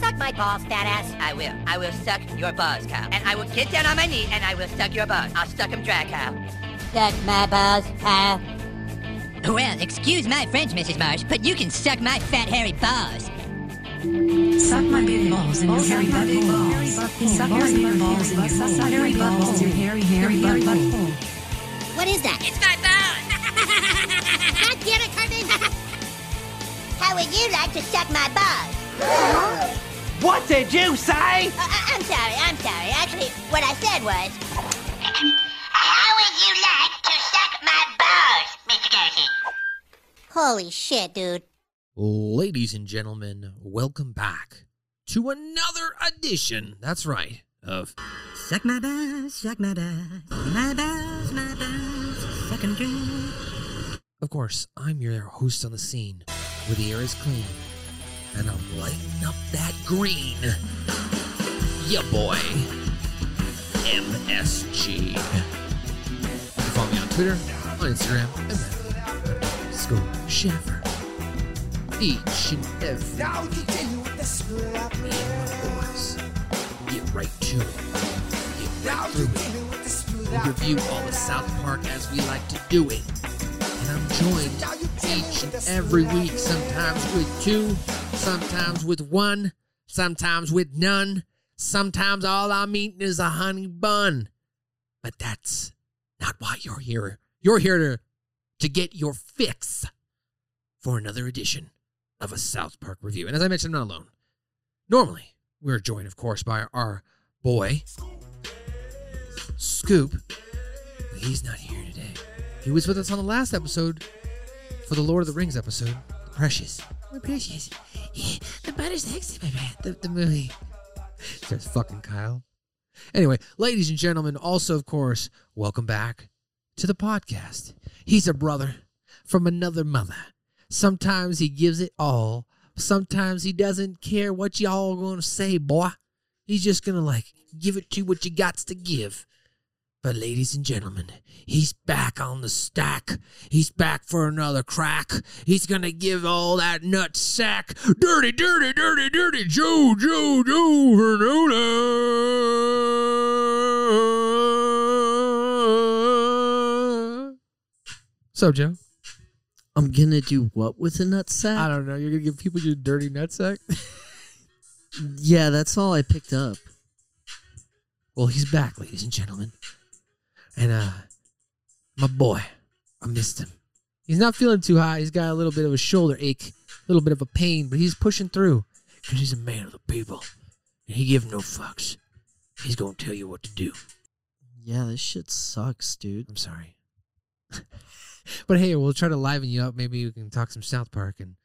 Suck my balls, fat ass. I will. I will suck your balls, cow. And I will get down on my knee and I will suck your balls. I'll suck them dry, cow. Suck my balls, Kyle. Well, excuse my French, Mrs. Marsh, but you can suck my fat, hairy balls. Suck my big balls in your hairy butt hole. Suck your big balls in your hairy butt hole. Your hairy, hairy butt hole. What is that? It's my balls! God damn it, Cartman! How would you like to suck my balls? What did you say? Uh, uh, I'm sorry, I'm sorry. Actually, what I said was. How would you like to suck my balls, Mr. Darcy? Holy shit, dude. Ladies and gentlemen, welcome back to another edition, that's right, of Suck my balls, suck my balls, my balls, my balls, suck 'em dry. Of course, I'm your host on the scene where the air is clean and I'm lighting up that green. Yeah, boy, MSG. You can follow me on Twitter, on Instagram, and then Scoop Sheffer. Each and every now you week, boys, get right to it. Get right through it. We review all the South Park as we like to do it. And I'm joined each and every week, sometimes with two, sometimes with one, sometimes with none, sometimes all I'm eating is a honey bun. But that's not why you're here. You're here to, to get your fix for another edition of a South Park review. And as I mentioned, I'm not alone. Normally, we're joined, of course, by our boy, Scoop. But he's not here today. He was with us on the last episode for the Lord of the Rings episode, Precious. We're precious. Yeah, the butter's sexy, my man. The, the movie. Says fucking Kyle. Anyway, ladies and gentlemen, also, of course, welcome back to the podcast. He's a brother from another mother. Sometimes he gives it all. Sometimes he doesn't care what y'all gonna say, boy. He's just gonna like give it to what you got to give. But ladies and gentlemen, he's back on the stack. He's back for another crack. He's gonna give all that nut sack. Dirty, dirty, dirty, dirty Joe, Joe, Joe Vernola. So, Joe? I'm gonna do what with a nutsack? I don't know. You're gonna give people your dirty nutsack? Yeah, that's all I picked up. Well, he's back, ladies and gentlemen. And uh my boy, I missed him. He's not feeling too hot. He's got a little bit of a shoulder ache, a little bit of a pain, but he's pushing through because he's a man of the people. And he give no fucks. He's gonna tell you what to do. Yeah, this shit sucks, dude. I'm sorry. but hey, we'll try to liven you up. Maybe we can talk some South Park and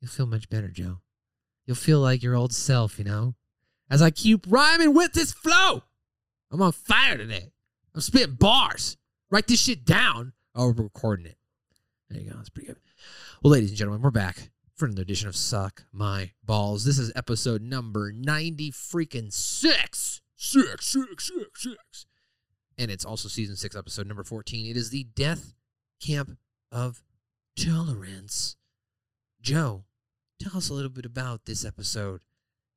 you'll feel much better, Joe. You'll feel like your old self, you know? As I keep rhyming with this flow. I'm on fire today. I'm spitting bars. Write this shit down. Oh, we're recording it. There you go. That's pretty good. Well, ladies and gentlemen, we're back for another edition of Suck My Balls. This is episode number 90 freaking six. Six, six, six, six. And it's also season six, episode number 14. It is the Death Camp of Tolerance. Joe, tell us a little bit about this episode.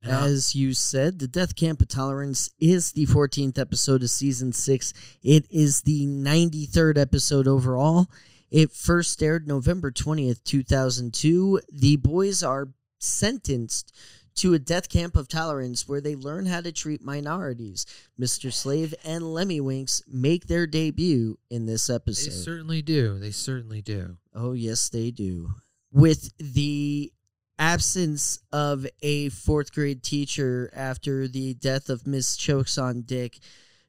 I'll- As you said, the Death Camp of Tolerance is the 14th episode of season six. It is the 93rd episode overall. It first aired November 20th, 2002. The boys are sentenced to a death camp of tolerance where they learn how to treat minorities. Mr. Slave and Lemmy Winks make their debut in this episode. they certainly do. They certainly do. Oh, yes, they do. With the absence of a fourth grade teacher after the death of Miss Choksondik,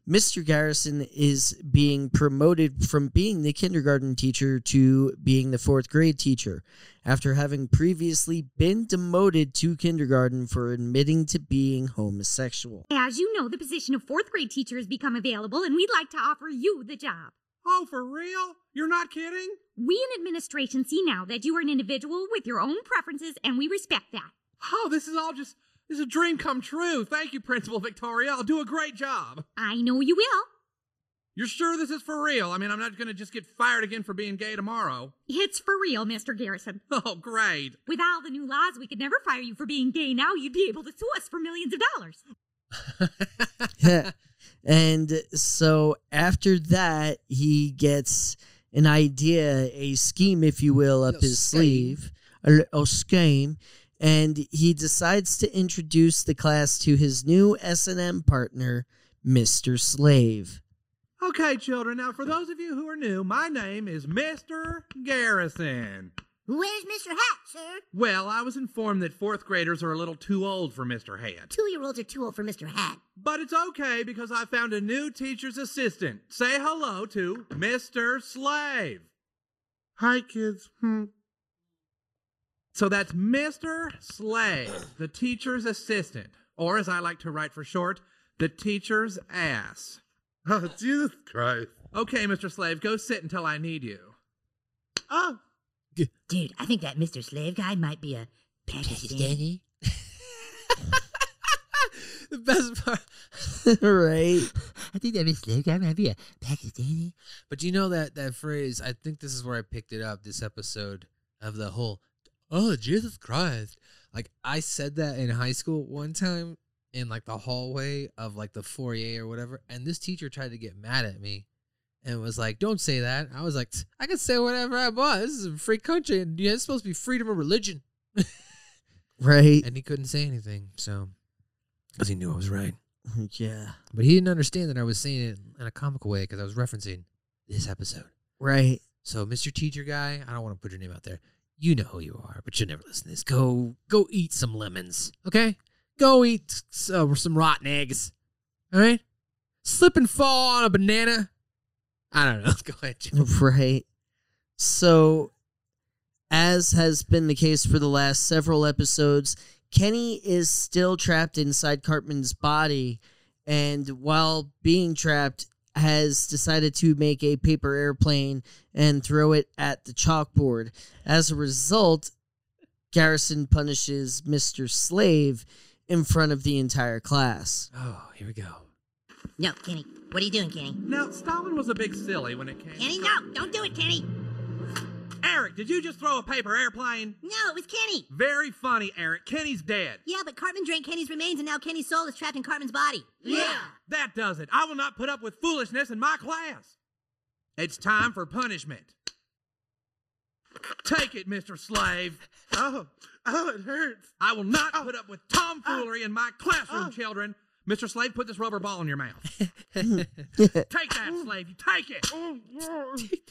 Mr. Garrison is being promoted from being the kindergarten teacher to being the fourth grade teacher after having previously been demoted to kindergarten for admitting to being homosexual. As you know, the position of fourth grade teacher has become available, and we'd like to offer you the job. Oh, for real? You're not kidding? We in administration see now that you are an individual with your own preferences, and we respect that. Oh, this is all just this is a dream come true. Thank you, Principal Victoria. I'll do a great job. I know you will. You're sure this is for real? I mean, I'm not going to just get fired again for being gay tomorrow. It's for real, Mr. Garrison. Oh, great. With all the new laws, we could never fire you for being gay. Now you'd be able to sue us for millions of dollars. and so after that, he gets an idea, a scheme, if you will, up his scheme. sleeve, a little scheme, and he decides to introduce the class to his new S and M partner, Mister Slave. Okay, children. Now, for those of you who are new, my name is Mr. Garrison. Where's Mr. Hat, sir? Well, I was informed that fourth graders are a little too old for Mr. Hat. Two year olds are too old for Mr. Hat. But it's okay because I found a new teacher's assistant. Say hello to Mr. Slave. Hi, kids. Hmm. So that's Mr. Slave, the teacher's assistant, or as I like to write for short, the teacher's ass. Oh, Jesus Christ. Okay, Mr. Slave, go sit until I need you. Oh, Dude, I think that Mr. Slave guy might be a Pakistani. the best part. right? I think that Mr. Slave guy might be a Pakistani. But you know that that phrase? I think this is where I picked it up. This episode of the whole, oh Jesus Christ! Like I said that in high school one time in like the hallway of like the foyer or whatever, and this teacher tried to get mad at me and was like, "Don't say that." I was like, "I can say whatever I want. This is a free country, and yeah, it's supposed to be freedom of religion." Right? And he couldn't say anything, so because he knew I was right. Yeah. But he didn't understand that I was saying it in a comical way because I was referencing this episode. Right. So, Mr. Teacher Guy, I don't want to put your name out there. You know who you are, but you'll never listen to this. Go, go eat some lemons, okay? Go eat uh, some rotten eggs, all right? Slip and fall on a banana. I don't know. Go ahead, Jim. Right. So, as has been the case for the last several episodes, Kenny is still trapped inside Cartman's body, and while being trapped, has decided to make a paper airplane and throw it at the chalkboard. As a result, Garrison punishes Mr. Slave in front of the entire class. Oh, here we go. No, Kenny. What are you doing, Kenny? now Stalin was a big silly when it came. Kenny, no! Don't do it, Kenny! Eric, did you just throw a paper airplane? No, it was Kenny! Very funny, Eric. Kenny's dead. Yeah, but Cartman drank Kenny's remains and now Kenny's soul is trapped in Cartman's body. Yeah. That does it. I will not put up with foolishness in my class. It's time for punishment. Take it, Mr. Slave. Oh, oh, it hurts. I will not oh, put up with tomfoolery oh, in my classroom, oh. children. Mr. Slave, put this rubber ball in your mouth. take that, Slave. You take it.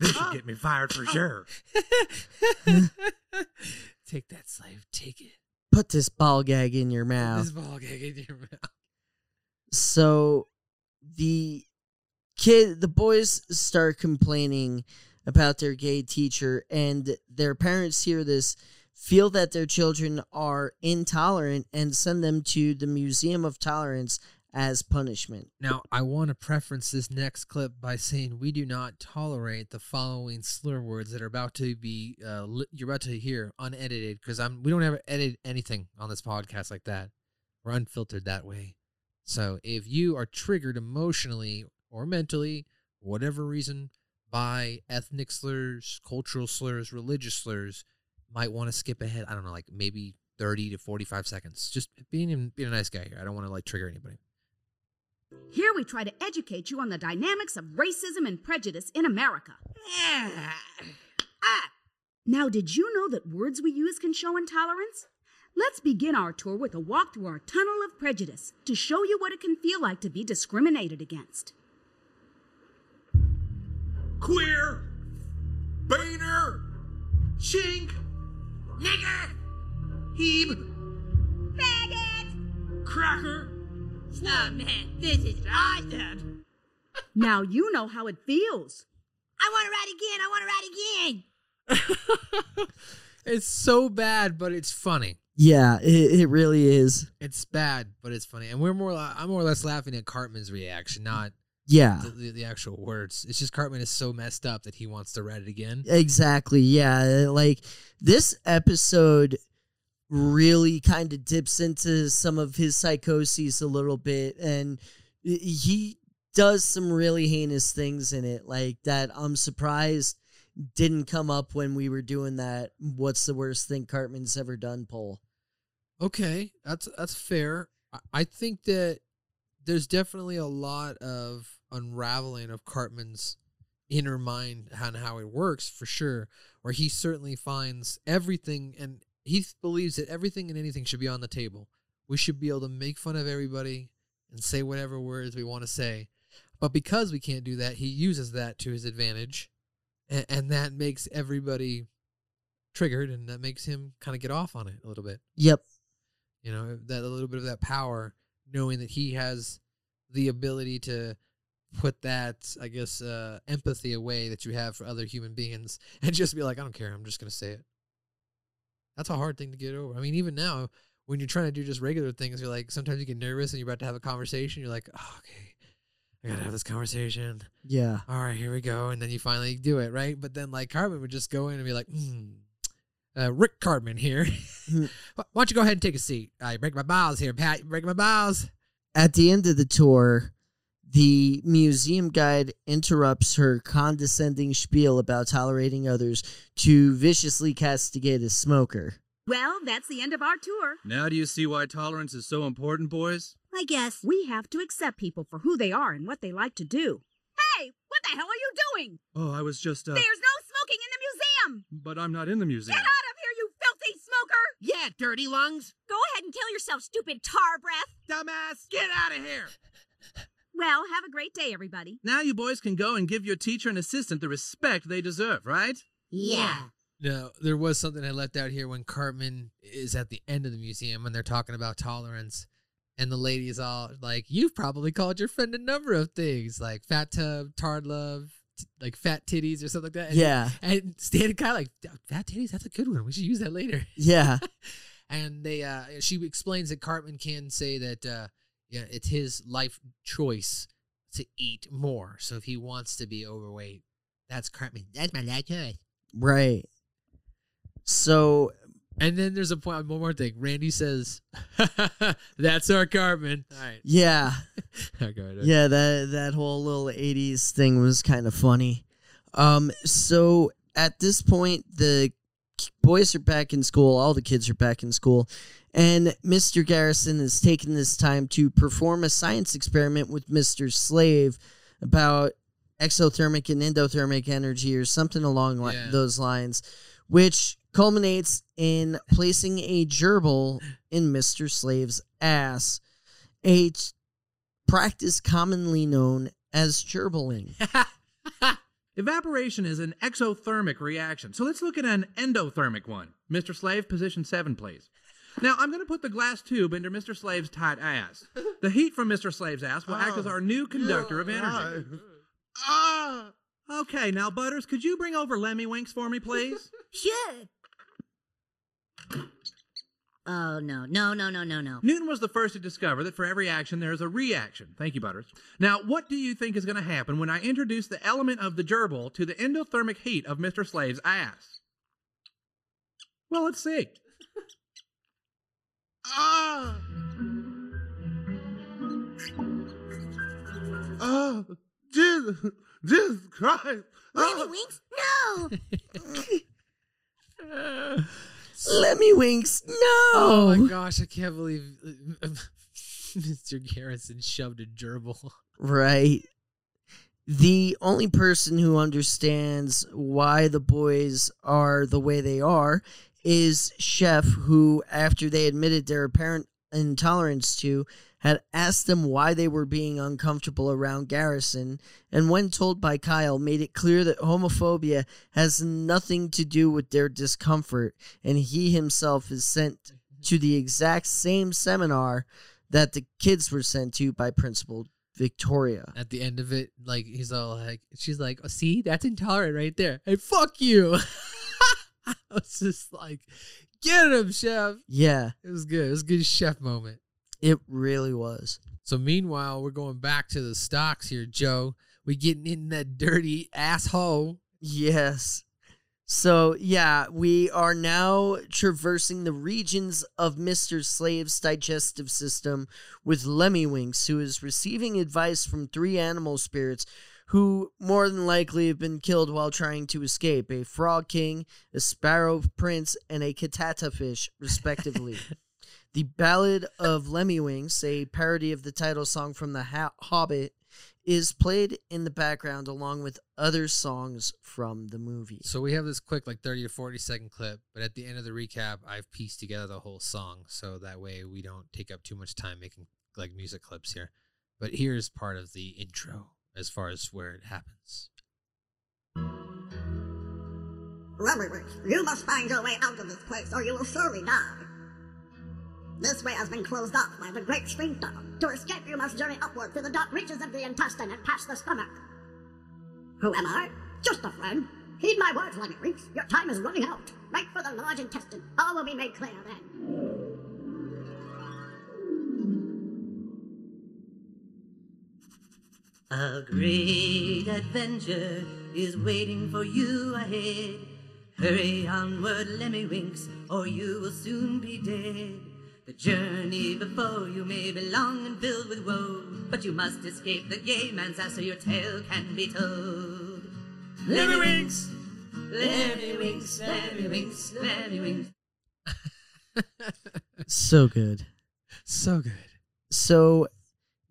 This should get me fired for sure. Take that, slave. Take it. Put this ball gag in your mouth. This ball gag in your mouth. so the kid the boys start complaining about their gay teacher and their parents hear this feel that their children are intolerant and send them to the museum of tolerance as punishment Now, I want to preference this next clip by saying we do not tolerate the following slur words that are about to be uh, li- you're about to hear unedited because I'm we don't ever edit anything on this podcast like that. We're unfiltered that way. So if you are triggered emotionally or mentally, whatever reason, by ethnic slurs, cultural slurs, religious slurs, might want to skip ahead. I don't know, like maybe thirty to forty-five seconds. Just being being a nice guy here. I don't want to like trigger anybody. Here we try to educate you on the dynamics of racism and prejudice in America. Ah. Now, did you know that words we use can show intolerance? Let's begin our tour with a walk through our tunnel of prejudice to show you what it can feel like to be discriminated against. Queer, Boehner, Chink, Nigger, Heeb, Faggot, Cracker, Oh man, this is awesome. Now you know how it feels. I want to ride again. I want to ride again. It's so bad, but it's funny. Yeah, it, it really is. It's bad, but it's funny. And we're more. I'm more or less laughing at Cartman's reaction, not Yeah. the, the, the actual words. It's just Cartman is so messed up that he wants to write it again. Exactly. Yeah. Uh, like this episode really kind of dips into some of his psychoses a little bit and he does some really heinous things in it like that I'm surprised didn't come up when we were doing that what's the worst thing Cartman's ever done poll. Okay, that's that's fair. I, I think that there's definitely a lot of unraveling of Cartman's inner mind and how it works for sure. Where he certainly finds everything, and he believes that everything and anything should be on the table. We should be able to make fun of everybody and say whatever words we want to say. But because we can't do that, he uses that to his advantage, and, and that makes everybody triggered, and that makes him kind of get off on it a little bit Yep. you know that a little bit of that power knowing that he has the ability to put that i guess uh, empathy away that you have for other human beings and just be like i don't care i'm just going to say it that's a hard thing to get over i mean even now when you're trying to do just regular things you're like sometimes you get nervous and you're about to have a conversation you're like oh, okay i gotta have this conversation Yeah. all right, here we go. And then you finally do it, right? But then, like, Cartman would just go in and be like, hmm, uh, Rick Cartman here. Why don't you go ahead and take a seat? I break my bowels here, Pat. Break my bowels. At the end of the tour, the museum guide interrupts her condescending spiel about tolerating others to viciously castigate a smoker. Well, that's the end of our tour. Now do you see why tolerance is so important, boys? I guess. We have to accept people for who they are and what they like to do. Hey, what the hell are you doing? Oh, I was just, uh. There's no smoking in the museum! But I'm not in the museum. Get out of here, you filthy smoker! Yeah, dirty lungs. Go ahead and kill yourself, stupid tar breath. Dumbass, get out of here. Well, have a great day, everybody. Now you boys can go and give your teacher and assistant the respect they deserve, right? Yeah. No, there was something I left out here when Cartman is at the end of the museum and they're talking about tolerance. And the lady is all like, You've probably called your friend a number of things, like fat tub, tard love, t- like fat titties or something like that. And, Yeah. And Stan kind of like, Fat titties? That's a good one. We should use that later. Yeah. and they uh she explains that Cartman can say that uh yeah it's his life choice to eat more. So if he wants to be overweight, that's Cartman. That's my life choice. Right. So And then there's a point. One more thing. Randy says, "That's our Cartman." All right. yeah, Okay, right. yeah, that that whole little '80s thing was kind of funny. Um, so at this point, the boys are back in school. All the kids are back in school, and Mr. Garrison is taking this time to perform a science experiment with Mr. Slave about exothermic and endothermic energy or something along li- those lines, which culminates in placing a gerbil in Mr. Slave's ass, a t- practice commonly known as gerbiling. Evaporation is an exothermic reaction. So let's look at an endothermic one. Mr. Slave, position seven, please. Now, I'm going to put the glass tube into Mr. Slave's tight ass. The heat from Mr. Slave's ass will act as our new conductor of energy. Ah! Okay, now, Butters, could you bring over Lemmy Winks for me, please? Sure. Oh, no, no, no, no, no, no. Newton was the first to discover that for every action there is a reaction. Thank you, Butters. Now, what do you think is going to happen when I introduce the element of the gerbil to the endothermic heat of Mr. Slave's ass? Well, let's see. Ah! Oh, Jesus, Jesus Christ! Oh. Winks? No! Lemmy Winks, no! Oh my gosh! I can't believe Mr. Garrison shoved a gerbil. Right. The only person who understands why the boys are the way they are is Chef, who, after they admitted their apparent intolerance to, had asked them why they were being uncomfortable around Garrison, and when told by Kyle, made it clear that homophobia has nothing to do with their discomfort, and he himself is sent to the exact same seminar that the kids were sent to by Principal Victoria. At the end of it, like he's all like, she's like, oh, "See, that's intolerant right there." Hey, fuck you. I was just like, "Get him, chef." Yeah, It was good. It was a good chef moment. It really was. So meanwhile, we're going back to the stocks here, Joe. We getting in that dirty asshole. Yes. So, yeah, we are now traversing the regions of Mr. Slave's digestive system with Lemmywinks, who is receiving advice from three animal spirits who more than likely have been killed while trying to escape a frog king, a sparrow prince, and a Catatafish, respectively. the Ballad of Lemmywinks, a parody of the title song from The ha- Hobbit, is played in the background along with other songs from the movie. So we have this quick, like thirty to forty second clip, but at the end of the recap, I've pieced together the whole song, so that way we don't take up too much time making like music clips here. But here's part of the intro as far as where it happens. Lemmiwinks, you must find your way out of this place or you will surely die. This way has been closed off by the Great Sphincter. To escape, you must journey upward through the dark reaches of the intestine and past the stomach. Who am I? Just a friend. Heed my words, Lemmywinks. Your time is running out. Make for the large intestine. All will be made clear then. A great adventure is waiting for you ahead. Hurry onward, Lemmywinks, or you will soon be dead. The journey before you may be long and filled with woe, but you must escape the gay man's ass so your tale can be told. Lemmywinks! Lemmywinks, Lemmywinks, Lemmywinks. So good. So good. So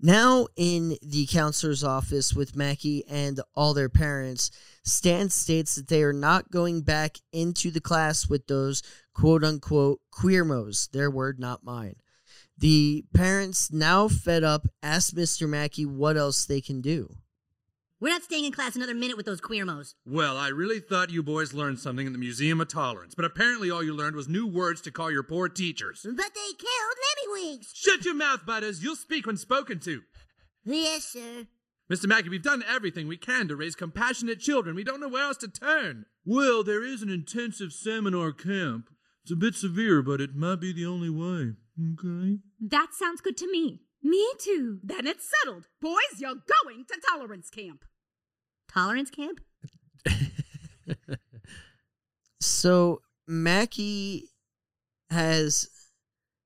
now in the counselor's office with Mackey and all their parents, Stan states that they are not going back into the class with those quote unquote queermos, their word, not mine. The parents, now fed up, ask Mr. Mackey what else they can do. We're not staying in class another minute with those queermos. Well, I really thought you boys learned something in the Museum of Tolerance, but apparently all you learned was new words to call your poor teachers. But they killed Lemmywinks. Shut your mouth, Butters. You'll speak when spoken to. Yes, sir. Mr. Mackey, we've done everything we can to raise compassionate children. We don't know where else to turn. Well, there is an intensive seminar camp. It's a bit severe, but it might be the only way. Okay? That sounds good to me. Me too. Then it's settled. Boys, you're going to tolerance camp. Tolerance camp? So Mackey has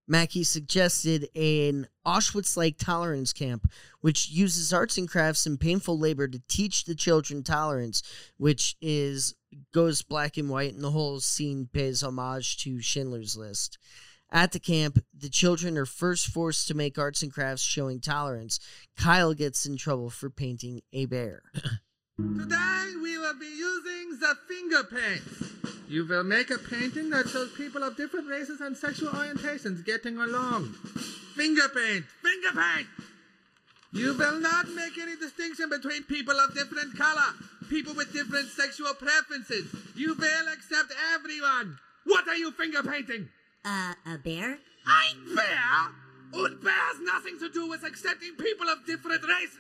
Mackey suggested an Auschwitz-like tolerance camp, which uses arts and crafts and painful labor to teach the children tolerance, which is goes black and white, and the whole scene pays homage to Schindler's List. At the camp, the children are first forced to make arts and crafts showing tolerance. Kyle gets in trouble for painting a bear. Today we will be using the finger paint. You will make a painting that shows people of different races and sexual orientations getting along. Finger paint! Finger paint! You will not make any distinction between people of different color, people with different sexual preferences. You will accept everyone. What are you finger painting? Uh, a bear? Ein bear? And bear has nothing to do with accepting people of different races.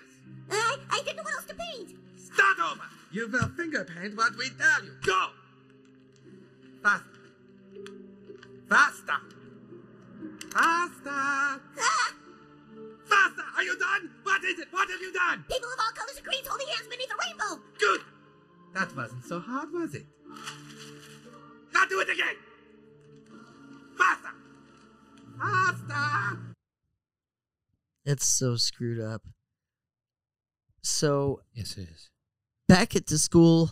I, I didn't know what else to paint. Start over. You will finger paint what we tell you. Go. Faster. Faster. Faster. Ah! Faster. Are you done? What is it? What have you done? People of all colors agreed holding hands beneath a rainbow. Good. That wasn't so hard, was it? Now do it again. Faster. Faster. It's so screwed up. So Yes, it is. Back at the school,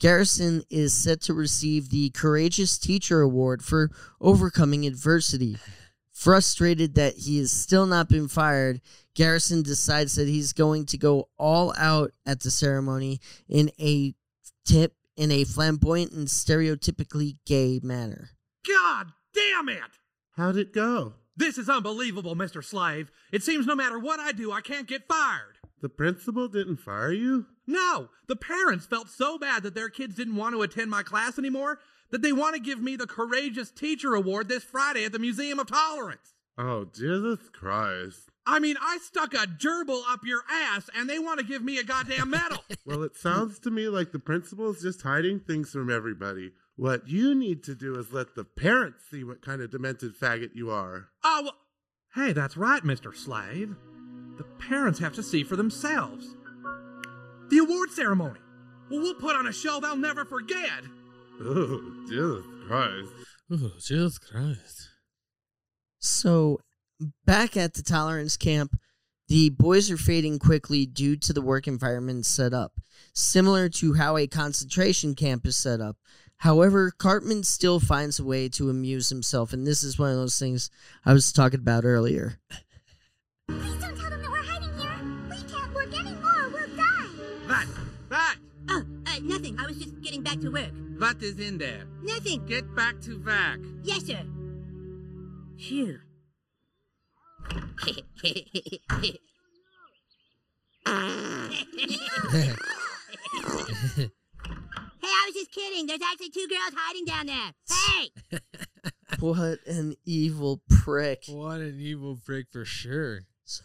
Garrison is set to receive the Courageous Teacher Award for overcoming adversity. Frustrated that he has still not been fired, Garrison decides that he's going to go all out at the ceremony in a tip in a flamboyant and stereotypically gay manner. God damn it! How'd it go? This is unbelievable, Mr. Slave. It seems no matter what I do, I can't get fired. The principal didn't fire you? No, the parents felt so bad that their kids didn't want to attend my class anymore that they want to give me the Courageous Teacher Award this Friday at the Museum of Tolerance. Oh, Jesus Christ. I mean, I stuck a gerbil up your ass and they want to give me a goddamn medal. Well, it sounds to me like the principal is just hiding things from everybody. What you need to do is let the parents see what kind of demented faggot you are. oh, well, hey, that's right, Mr. Slave. The parents have to see for themselves. The award ceremony. Well, we'll put on a show they'll never forget. Oh, Jesus Christ. Oh, Jesus Christ. So, back at the tolerance camp, the boys are fading quickly due to the work environment set up, similar to how a concentration camp is set up. However, Cartman still finds a way to amuse himself, and this is one of those things I was talking about earlier. Nothing. I was just getting back to work. What is in there? Nothing. Get back to work. Yes, sir. Phew. Hey, I was just kidding. There's actually two girls hiding down there. Hey! What an evil prick. What an evil prick for sure. So,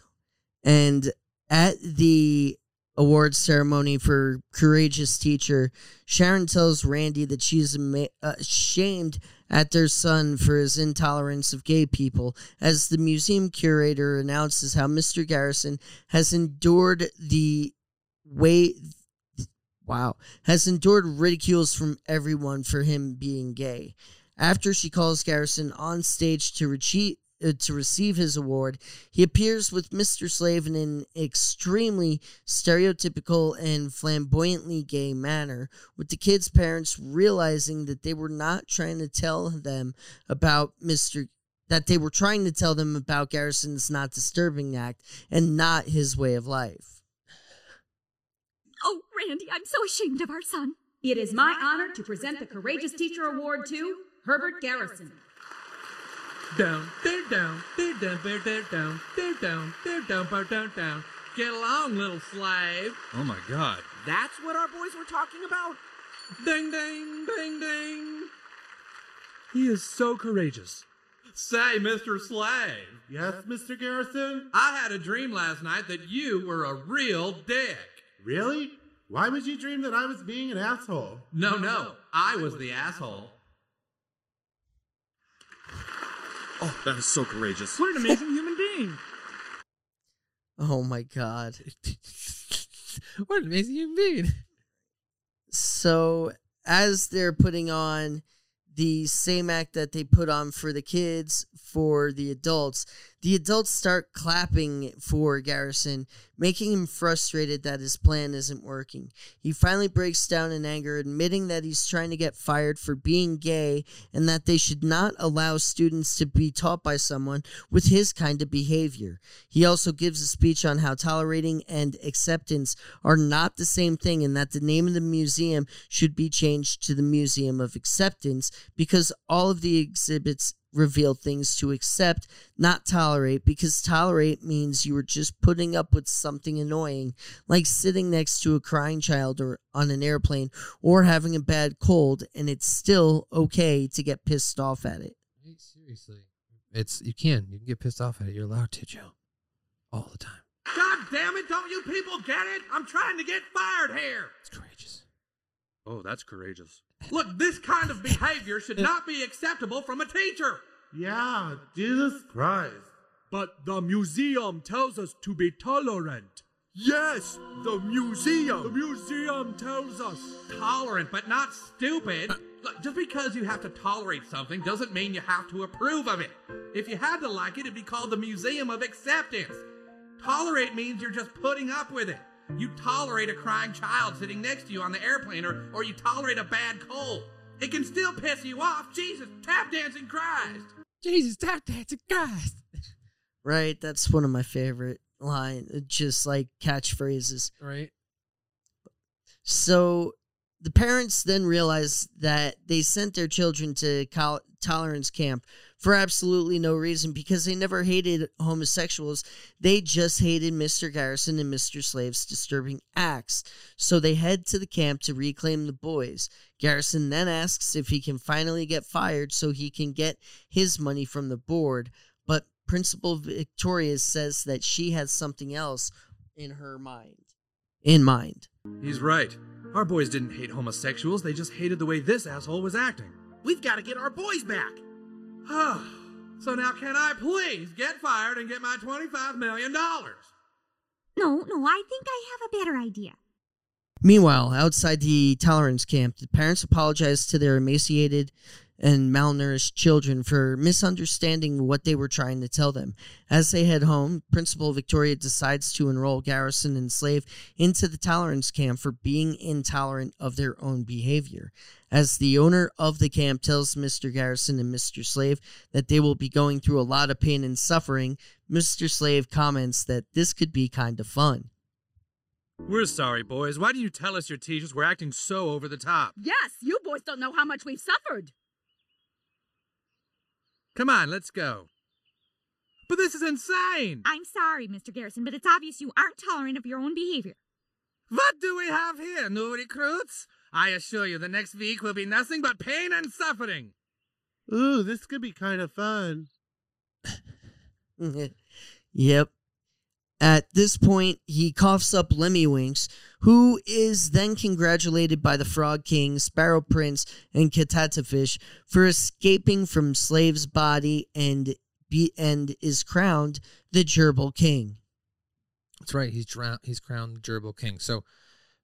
And at the award ceremony for courageous teacher, Sharon tells Randy that she's ama- uh, ashamed at their son for his intolerance of gay people as the museum curator announces how Mr. Garrison has endured the way wow has endured ridicules from everyone for him being gay after she calls Garrison on stage to receive uh, to receive his award, he appears with Mr. Slave in an extremely stereotypical and flamboyantly gay manner, with the kids' parents realizing that they were not trying to tell them about Mr. that they were trying to tell them about Garrison's not disturbing act and not his way of life. Oh, Randy, I'm so ashamed of our son. It is my honor to present the Courageous Teacher Award to Herbert Garrison. Down, they're down, they're down, they're they're down, they're down, they're down, they're down, down. Get along, little slave. Oh my god. That's what our boys were talking about? Ding, ding, ding, ding. He is so courageous. Say, Mr. Slave. Yes, Mr. Garrison? I had a dream last night that you were a real dick. Really? Why would you dream that I was being an asshole? No, no, I was the asshole. Oh, that is so courageous. What an amazing human being. Oh my god. what an amazing human being. So, as they're putting on the same act that they put on for the kids for the adults, the adults start clapping for Garrison, making him frustrated that his plan isn't working. He finally breaks down in anger, admitting that he's trying to get fired for being gay and that they should not allow students to be taught by someone with his kind of behavior. He also gives a speech on how tolerating and acceptance are not the same thing and that the name of the museum should be changed to the Museum of Acceptance because all of the exhibits reveal things to accept, not tolerate, because tolerate means you are just putting up with something annoying, like sitting next to a crying child or on an airplane or having a bad cold, and it's still okay to get pissed off at it. Seriously. It's you can. You can get pissed off at it. You're allowed to, Joe. All the time. God damn it, don't you people get it? I'm trying to get fired here. It's courageous. Oh, that's courageous. Look, this kind of behavior should not be acceptable from a teacher. Yeah, Jesus Christ. But the museum tells us to be tolerant. Yes, the museum. The museum tells us. Tolerant, but not stupid. Look, just because you have to tolerate something doesn't mean you have to approve of it. If you had to like it, it'd be called the Museum of Acceptance. Tolerate means you're just putting up with it. You tolerate a crying child sitting next to you on the airplane, or, or you tolerate a bad cold. It can still piss you off. Jesus, tap dancing Christ. Jesus, tap dancing Christ. Right? That's one of my favorite line, uh, just like catchphrases. Right. So the parents then realize that they sent their children to col- tolerance camp for absolutely no reason because they never hated homosexuals. They just hated Mr. Garrison and Mr. Slave's disturbing acts. So they head to the camp to reclaim the boys. Garrison then asks if he can finally get fired so he can get his money from the board. But Principal Victoria says that she has something else in her mind. In mind. He's right. Our boys didn't hate homosexuals, they just hated the way this asshole was acting. We've got to get our boys back. So now can I please get fired and get my $25 million? No, no, I think I have a better idea. Meanwhile, outside the tolerance camp, the parents apologized to their emaciated and malnourished children for misunderstanding what they were trying to tell them. As they head home, Principal Victoria decides to enroll Garrison and Slave into the tolerance camp for being intolerant of their own behavior. As the owner of the camp tells Mr. Garrison and Mr. Slave that they will be going through a lot of pain and suffering, Mr. Slave comments that this could be kind of fun. We're sorry, boys. Why don't you tell us your teachers were acting so over the top? Yes, you boys don't know how much we've suffered. Come on, let's go. But this is insane! I'm sorry, Mr. Garrison, but it's obvious you aren't tolerant of your own behavior. What do we have here, new recruits? I assure you, the next week will be nothing but pain and suffering. Ooh, this could be kind of fun. yep. At this point, he coughs up Lemmy-Winks, who is then congratulated by the Frog King, Sparrow Prince, and Catatafish for escaping from Slave's body and be and is crowned the Gerbil King. That's right. He's drowned. He's crowned the Gerbil King. So,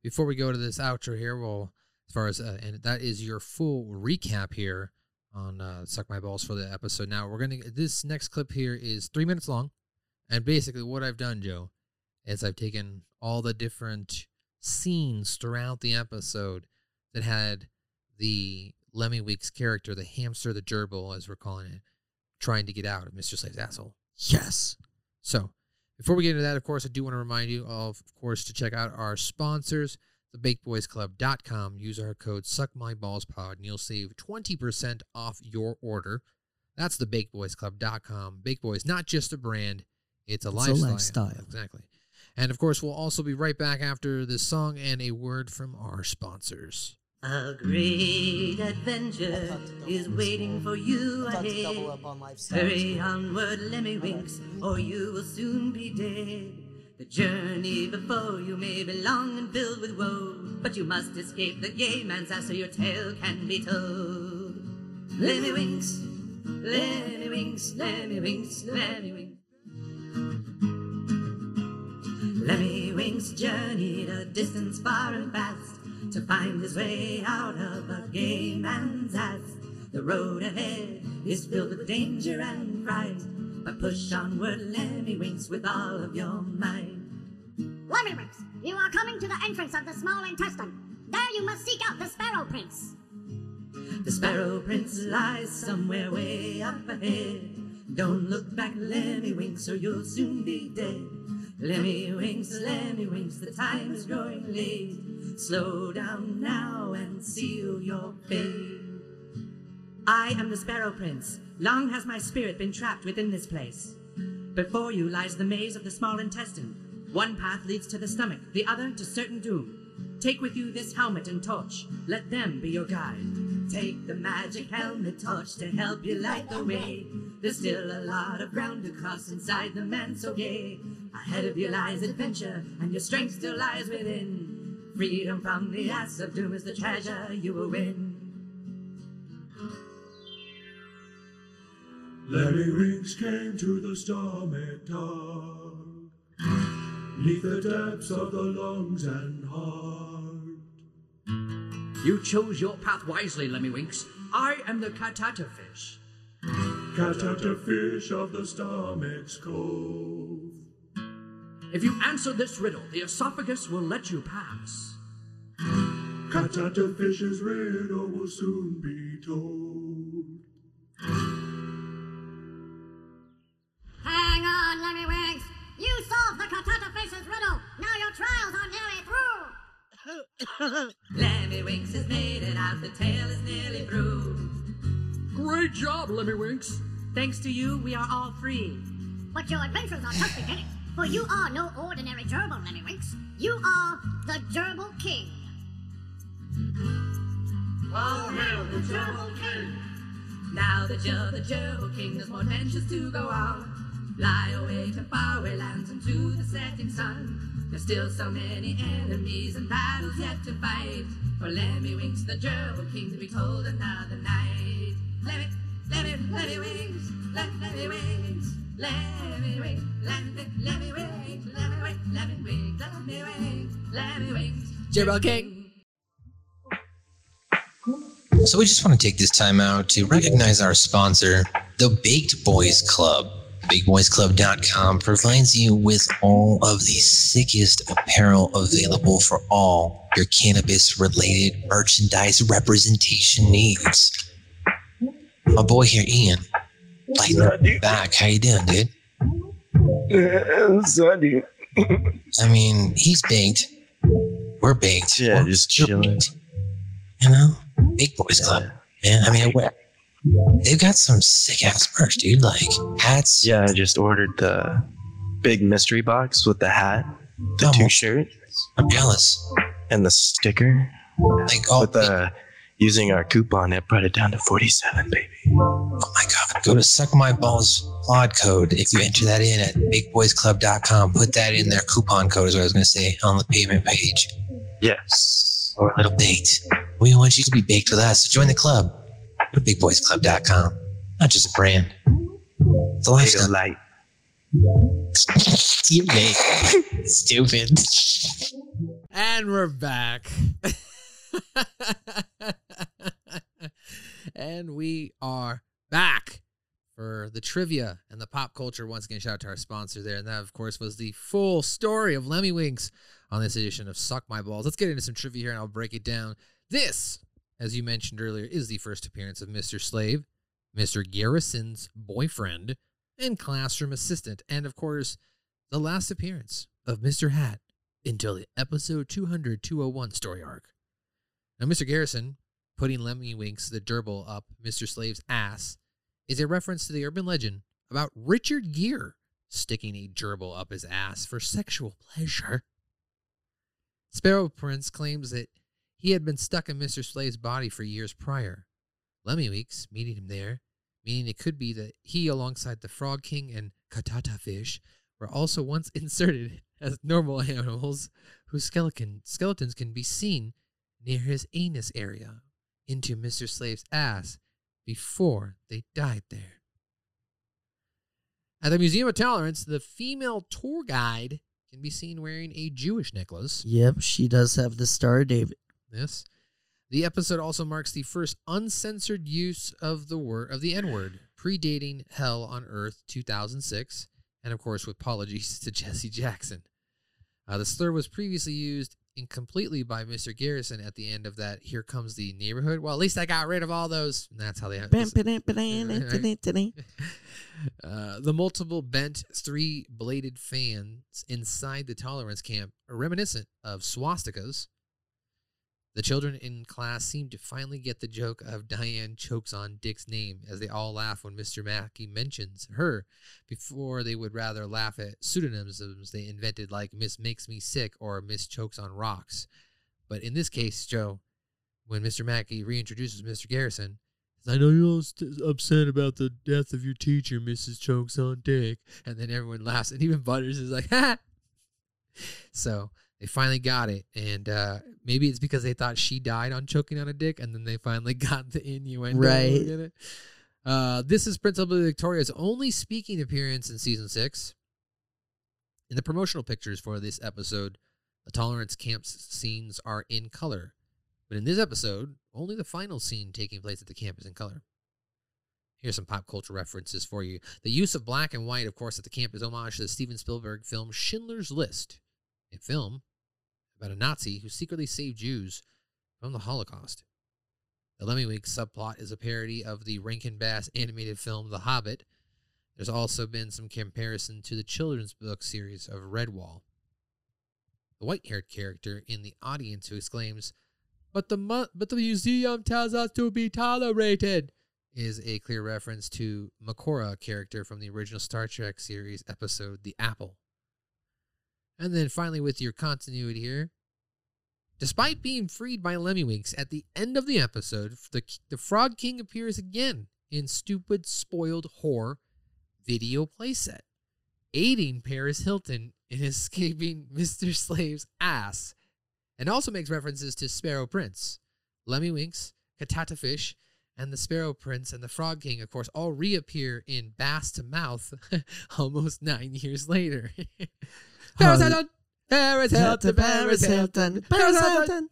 before we go to this outro here, well, as far as uh, and that is your full recap here on uh, "Suck My Balls" for the episode. Now we're gonna. This next clip here is three minutes long. And basically, what I've done, Joe, is I've taken all the different scenes throughout the episode that had the Lemmiwinks character, the hamster, the gerbil, as we're calling it, trying to get out of Mr. Slave's asshole. Yes. So, before we get into that, of course, I do want to remind you of, of course, to check out our sponsors, thebakedboysclub.com. Use our code SuckMyBallsPod, and you'll save 20% off your order. That's thebakedboysclub.com. Bake Boys, not just a brand, it's a, It's a lifestyle. lifestyle. Exactly. And of course, we'll also be right back after this song and a word from our sponsors. A great adventure is waiting for you ahead. Hurry onward, Lemmy-Winks, or you will soon be dead. The journey before you may be long and filled with woe, but you must escape the gay man's ass so your tale can be told. Lemmy-Winks, Lemmy-Winks, Lemmy-Winks, Lemmy-Winks. Lemmy-Winks journeyed a distance far and fast to find his way out of a gay man's ass. The road ahead is filled with danger and fright, but push onward, Lemmy-Winks, with all of your might. Lemmy-Winks, you are coming to the entrance of the small intestine. There you must seek out the Sparrow Prince. The Sparrow Prince lies somewhere way up ahead. Don't look back, Lemmy-Winks, or you'll soon be dead. Lemmy-Winks, Lemmy-Winks, the time is growing late. Slow down now and seal your fate. I am the Sparrow Prince. Long has my spirit been trapped within this place. Before you lies the maze of the small intestine. One path leads to the stomach, the other to certain doom. Take with you this helmet and torch. Let them be your guide. Take the magic helmet torch to help you light the way. There's still a lot of ground to cross inside the man so gay. Ahead of you lies adventure, and your strength still lies within. Freedom from the ass of doom is the treasure you will win. Lemmy-Winks came to the stormy dark, neath the depths of the lungs and heart. You chose your path wisely, Lemmy-Winks. I am the Catatafish. Catatafish of the stomach's cove. If you answer this riddle, the esophagus will let you pass. Catatafish's riddle will soon be told. Hang on, Lemmy-Winks. You solved the Catatafish's riddle. Now your trials are nearly through. Lemmy-Winks has made it out, the tale is nearly through. Great job, Lemmy-Winks. Thanks to you, we are all free. But your adventures are just beginning. For you are no ordinary gerbil, Lemmy-Winks. You are the Gerbil King. Oh, All hail the Gerbil King. Now that you're the Gerbil King, there's more adventures to go on. Fly away to faraway lands and to the setting sun. There's still so many enemies and battles yet to fight. For Lemmy Winks, the gerbil king, to be told another night. Lemmy, Lemmy, Gerbil King. So we just want to take this time out to recognize our sponsor, the Baked Boys Club. BakedBoysClub.com provides you with all of the sickest apparel available for all your cannabis related merchandise representation needs. My boy here, Ian, lighten up back. How you doing, dude? Sunny. I mean, he's baked. We're baked. Yeah, We're just chilling. baked. You know, Big Boys Club. Man, I mean, what- they've got some sick ass merch, dude. Like hats. Yeah, I just ordered the big mystery box with the hat, the Oh, two shirts. I'm jealous. And the sticker. Like oh, with the using our coupon, it brought it down to forty-seven, baby. Oh my god. Go to Suck My Balls pod code. If you enter that in at bigboysclub.com, put that in their coupon code is what I was going to say on the payment page. Yes. Or a little baked. We want you to be baked with us. So join the club. Go to bigboysclub.com. Not just a brand. It's a lifestyle. light. you mate. Stupid. And we're back. and we are back for the trivia and the pop culture. Once again, shout out to our sponsor there. And that, of course, was the full story of Lemmiwinks on this edition of Suck My Balls. Let's get into some trivia here and I'll break it down. This, as you mentioned earlier, is the first appearance of Mr. Slave, Mr. Garrison's boyfriend, and classroom assistant. And, of course, the last appearance of Mr. Hat until the episode 200 201 story arc. Now, Mr. Garrison putting Lemmiwinks the gerbil up Mr. Slave's ass is a reference to the urban legend about Richard Gere sticking a gerbil up his ass for sexual pleasure. Sparrow Prince claims that he had been stuck in Mr. Slave's body for years prior. Lemmiwinks meeting him there, meaning it could be that he, alongside the Frog King and Catatafish, were also once inserted as normal animals whose skeleton, skeletons can be seen near his anus area into Mr. Slave's ass before they died there. At the Museum of Tolerance, the female tour guide can be seen wearing a Jewish necklace. Yep, she does have the Star of David. Yes. The episode also marks the first uncensored use of the word of the N-word, predating Hell on Earth 2006, and of course with apologies to Jesse Jackson. Uh, the slur was previously used incompletely by Mr. Garrison at the end of that Here Comes the Neighborhood. Well, at least I got rid of all those. And that's how they have Bam, this- ba-dam, ba-dam, da-da, da-da. Uh, the multiple bent three bladed fans inside the tolerance camp are reminiscent of swastikas. The children in class seem to finally get the joke of Diane Choksondik's name as they all laugh when Mr. Mackey mentions her before they would rather laugh at pseudonyms they invented like Miss Makes Me Sick or Miss Chokes on Rocks. But in this case, Joe, when Mr. Mackey reintroduces Mr. Garrison, I know you're all st- upset about the death of your teacher, Mrs. Choksondik. And then everyone laughs, and even Butters is like, ha! So they finally got it. And uh, maybe it's because they thought she died on choking on a dick, and then they finally got the innuendo. Right. Uh, this is Principal Victoria's only speaking appearance in season six. In the promotional pictures for this episode, the tolerance camp scenes are in color. But in this episode, only the final scene taking place at the camp is in color. Here's some pop culture references for you. The use of black and white, of course, at the camp is homage to the Steven Spielberg film Schindler's List, a film about a Nazi who secretly saved Jews from the Holocaust. The Lemmiwinks subplot is a parody of the Rankin Bass animated film The Hobbit. There's also been some comparison to the children's book series of Redwall. The white-haired character in the audience who exclaims, "But the mu- but the museum tells us to be tolerated," is a clear reference to Makora character from the original Star Trek series episode The Apple. And then finally, with your continuity here, despite being freed by Lemmiwinks at the end of the episode, the the Frog King appears again in stupid, spoiled whore video playset. aiding Paris Hilton in escaping Mr. Slave's ass, and also makes references to Sparrow Prince, Lemmiwinks, Katata Fish, and the Sparrow Prince and the Frog King, of course, all reappear in Bass to Mouth almost nine years later. Paris Uh, Hilton! Paris Hilton! Paris Hilton! Paris Hilton!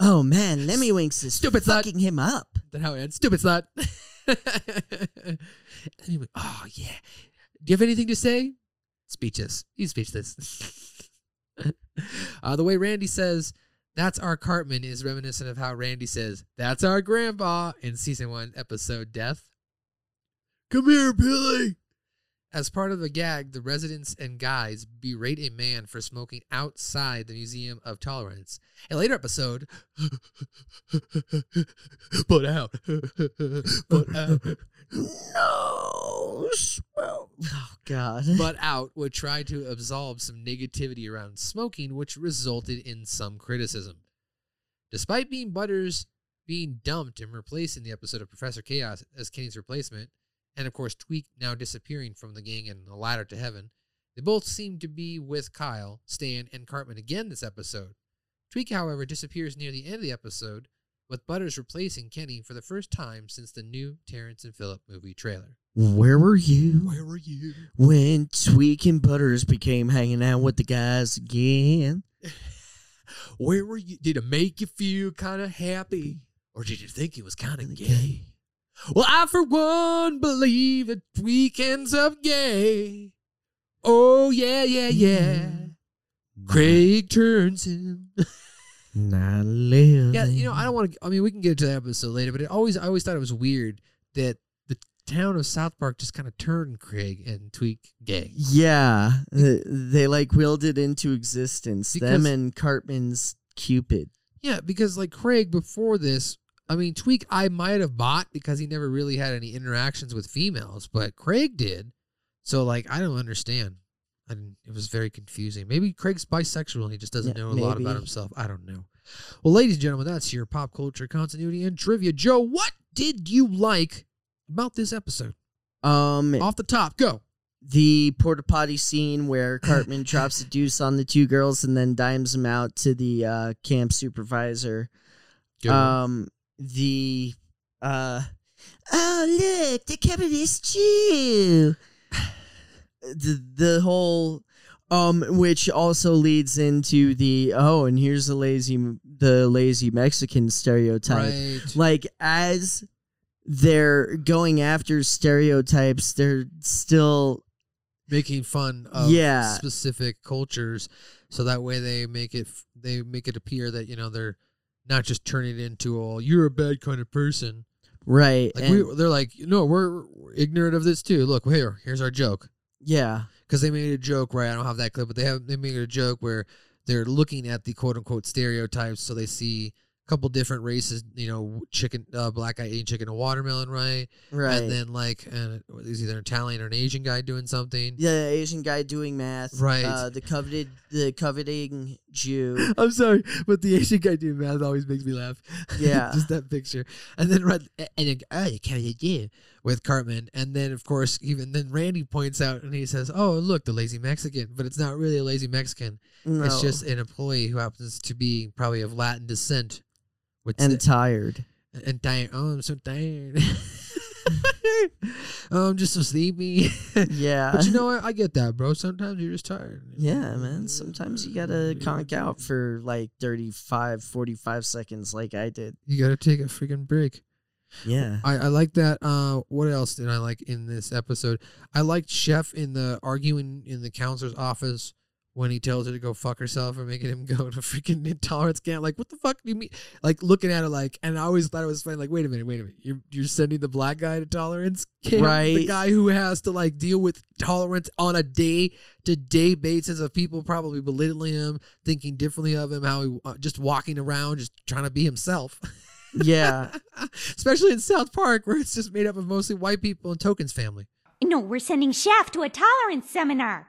Oh man, Lemmiwinks is Stupid slut. fucking him up. That's how it ends. Stupid slut. anyway, oh yeah. Do you have anything to say? Speechless. He's speechless. uh, the way Randy says, "That's our Cartman" is reminiscent of how Randy says, "That's our grandpa" in season one, episode "Death." Come here, Billy. As part of the gag, the residents and guys berate a man for smoking outside the Museum of Tolerance. A later episode, but out, but out, No, smell. Oh god. but out would try to absolve some negativity around smoking, which resulted in some criticism. Despite being Butters being dumped and replaced in the episode of Professor Chaos as Kenny's replacement, and of course Tweek now disappearing from the gang and the ladder to heaven, they both seem to be with Kyle, Stan, and Cartman again this episode. Tweek, however, disappears near the end of the episode, with Butters replacing Kenny for the first time since the new Terrance and Phillip movie trailer. Where were you? Where were you? When Tweek and Butters became hanging out with the guys again. Where were you? Did it make you feel kind of happy? Or did you think it was kind of gay? Well, I, for one, believe that weekends of gay. Oh, yeah, yeah, yeah. Mm. Craig turns him. Not living. Yeah, you know, I don't want to. I mean, we can get to that episode later, but it always, I always thought it was weird that the town of South Park just kind of turned Craig and Tweek gay. Yeah, they, they like willed it into existence. Them and Cartman's Cupid. Yeah, because like Craig before this, I mean, Tweek I might have bought because he never really had any interactions with females, but Craig did. So like, I don't understand. I didn't, it was very confusing. Maybe Craig's bisexual and he just doesn't Yeah, know a lot about himself. I don't know. Well, ladies and gentlemen, that's your pop culture continuity and trivia. Joe, what did you like about this episode? Um, Off the top, go. the porta potty scene where Cartman drops a deuce on the two girls and then dimes them out to the uh, camp supervisor. Um, the uh, oh look, the capitalist Jew. the the whole um, which also leads into the oh, and here's the lazy the lazy Mexican stereotype. Right. Like as they're going after stereotypes, they're still making fun of Yeah. specific cultures so that way they make it they make it appear that you know they're not just turning it into oh you're a bad kind of person right. like and- we, they're like no we're, we're ignorant of this too look here here's our joke yeah. because they made a joke right i don't have that clip but they have they made a joke where they're looking at the quote unquote stereotypes so they see a couple different races you know chicken uh, black guy eating chicken and watermelon right Right. and then like uh, is either an italian or an asian guy doing something The Asian guy doing math. Right. Uh, the coveted, the coveting Jew. I'm sorry, but the Asian guy doing math always makes me laugh. Yeah. just that picture, and then right, and then oh, you can't do with Cartman, and then of course even then Randy points out and he says, "Oh, look, the lazy Mexican," but it's not really a lazy Mexican. It's just an employee who happens to be probably of Latin descent, which and tired. and tired. Oh, I'm so tired. oh, I'm just so sleepy. Yeah. but you know what? I get that, bro. Sometimes you're just tired. Yeah, man. Sometimes you gotta conk out for like 35, 45 seconds, like I did. You got to take a freaking break. Yeah. I, I like that. Uh, what else did I like in this episode? I liked Chef in the arguing in the counselor's office when he tells her to go fuck herself and making him go to freaking intolerance camp. Like, what the fuck do you mean? Like, looking at it like, and I always thought it was funny. Like, wait a minute, wait a minute. You're you're sending the black guy to tolerance camp, Right. The guy who has to like deal with tolerance on a day to day basis of people probably belittling him, thinking differently of him, how he uh, just walking around, just trying to be himself. Yeah. Especially in South Park, where it's just made up of mostly white people and Token's family. No, we're sending Chef to a tolerance seminar.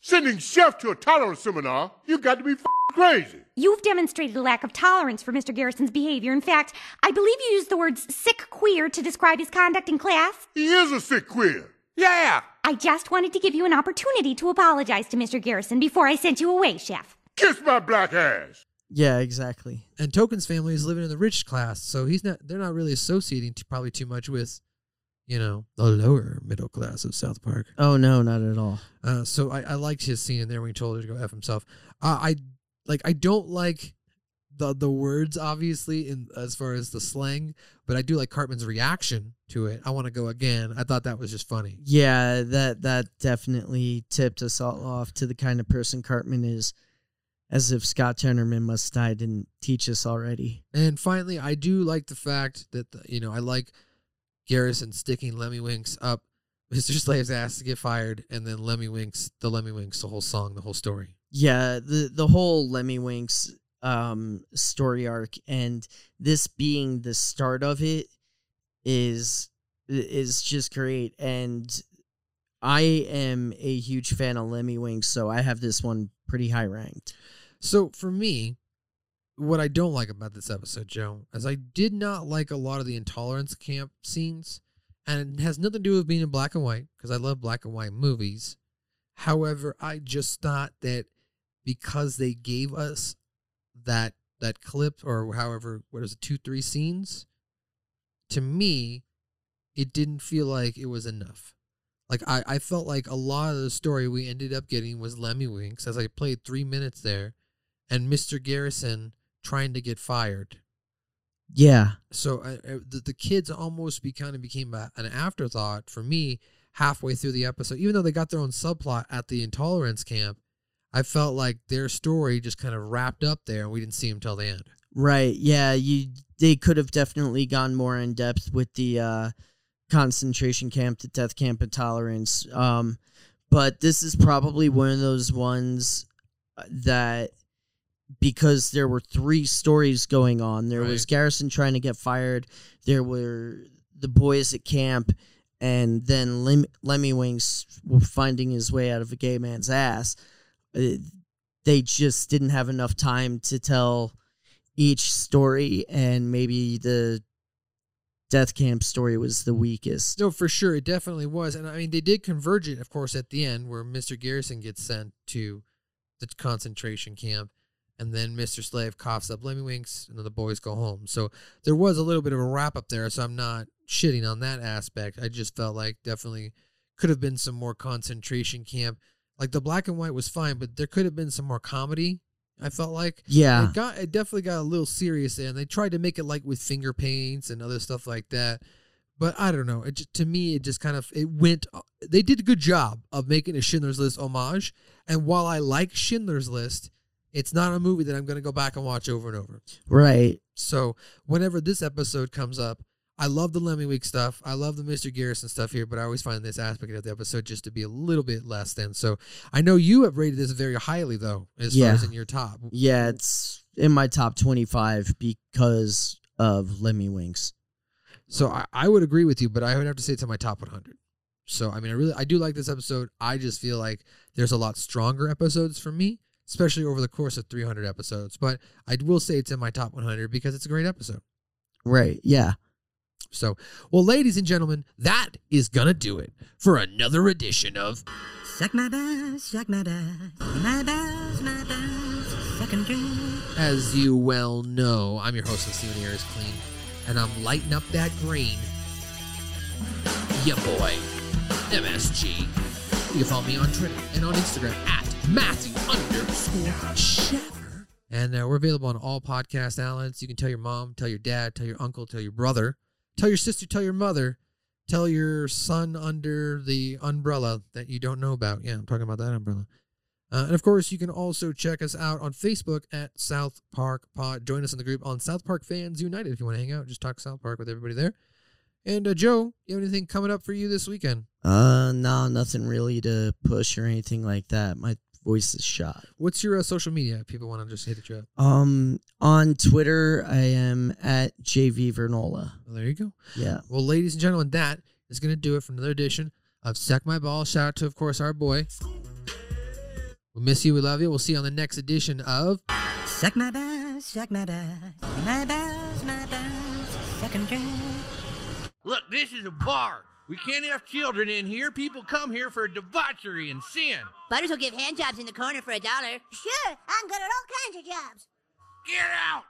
Sending Chef to a tolerance seminar? You got to be f- crazy. You've demonstrated a lack of tolerance for Mr. Garrison's behavior. In fact, I believe you used the words sick queer to describe his conduct in class. He is a sick queer. Yeah. I just wanted to give you an opportunity to apologize to Mr. Garrison before I sent you away, Chef. Kiss my black ass. Yeah, exactly. And Token's family is living in the rich class, so he's not. They're not really associating t- probably too much with, you know, the lower middle class of South Park. Oh no, not at all. Uh, so I, I liked his scene in there when he told her to go f himself. Uh, I like. I don't like the the words obviously in as far as the slang, but I do like Cartman's reaction to it. I want to go again. I thought that was just funny. Yeah, that that definitely tipped us all off to the kind of person Cartman is, as if Scott Tenorman must die didn't teach us already. And finally, I do like the fact that the, you know I like Garrison sticking Lemmiwinks up Mr. Slave's ass to get fired, and then Lemmiwinks, the Lemmiwinks, the whole song, the whole story. Yeah, the the whole Lemmiwinks um story arc and this being the start of it is is just great and I am a huge fan of Lemmiwinks, so I have this one pretty high ranked. So for me, what I don't like about this episode, Joe, is I did not like a lot of the intolerance camp scenes, and it has nothing to do with being in black and white because I love black and white movies. However, I just thought that because they gave us that that clip or however what is it two three scenes, to me, it didn't feel like it was enough. Like I, I felt like a lot of the story we ended up getting was Lemmiwinks as I played three minutes there, and Mr. Garrison trying to get fired. Yeah. So uh, the the kids almost be kind of became a, an afterthought for me halfway through the episode. Even though they got their own subplot at the intolerance camp, I felt like their story just kind of wrapped up there, and we didn't see them till the end. Right. Yeah, you they could have definitely gone more in depth with the uh concentration camp, to death camp intolerance. Um but this is probably one of those ones uh, that because there were three stories going on. There was Garrison trying to get fired. There were the boys at camp, and then Lem- Lemmiwinks finding his way out of a gay man's ass. Uh, they just didn't have enough time to tell each story, and maybe the death camp story was the weakest. No, for sure, it definitely was, and I mean they did converge it, of course, at the end where Mister Garrison gets sent to the concentration camp, and then Mister Slave coughs up Lemmiwinks, and then the boys go home. So there was a little bit of a wrap up there. So I'm not shitting on that aspect. I just felt like definitely could have been some more concentration camp. Like the black and white was fine, but there could have been some more comedy. I felt like Yeah. it got it definitely got a little serious there, and they tried to make it like with finger paints and other stuff like that. But I don't know. It just, to me, it just kind of it went. Uh, they did a good job of making a Schindler's List homage. And while I like Schindler's List, it's not a movie that I'm going to go back and watch over and over. Right. So whenever this episode comes up, I love the Lemmiwinks stuff. I love the Mr. Garrison stuff here, but I always find this aspect of the episode just to be a little bit less than. So I know you have rated this very highly, though, as Yeah. far as in your top. Yeah, it's in my top 25 because of Lemmiwinks. So I, I would agree with you, but I would have to say it's in my top 100. So I mean, I really I do like this episode. I just feel like there's a lot stronger episodes for me, especially over the course of 300 episodes. But I will say it's in my top 100 because it's a great episode. Right. Yeah. So, well, ladies and gentlemen, that is gonna do it for another edition of Suck my balls, suck my balls, my balls, my balls, suck 'em dry. As you well know, I'm your host, and Steven Ayers Clean, and I'm lighting up that green. Ya boy, MSG. You can follow me on Twitter and on Instagram at Matthew underscore Sheffer. And uh, we're available on all podcast outlets. You can tell your mom, tell your dad, tell your uncle, tell your brother, tell your sister, tell your mother, tell your son under the umbrella that you don't know about. Yeah, I'm talking about that umbrella. Uh, and of course, you can also check us out on Facebook at South Park Pod. Join us in the group on South Park Fans United if you want to hang out. Just talk South Park with everybody there. And uh, Joe, you have anything coming up for you this weekend? Uh, no, nothing really to push or anything like that. My voice is shot. What's your uh, social media? if People want to just hit you up. Um, on Twitter, I am at JV Vernola. Well, there you go. Yeah. Well, ladies and gentlemen, that is going to do it for another edition of Suck My Ball. Shout out to, of course, our boy. We miss you. We love you. We'll see you on the next edition of Suck my balls, suck my balls, my balls, my balls, suck 'em dry. Look, this is a bar. We can't have children in here. People come here for debauchery and sin. Butters will give hand jobs in the corner for a dollar. Sure, I'm good at all kinds of jobs. Get out!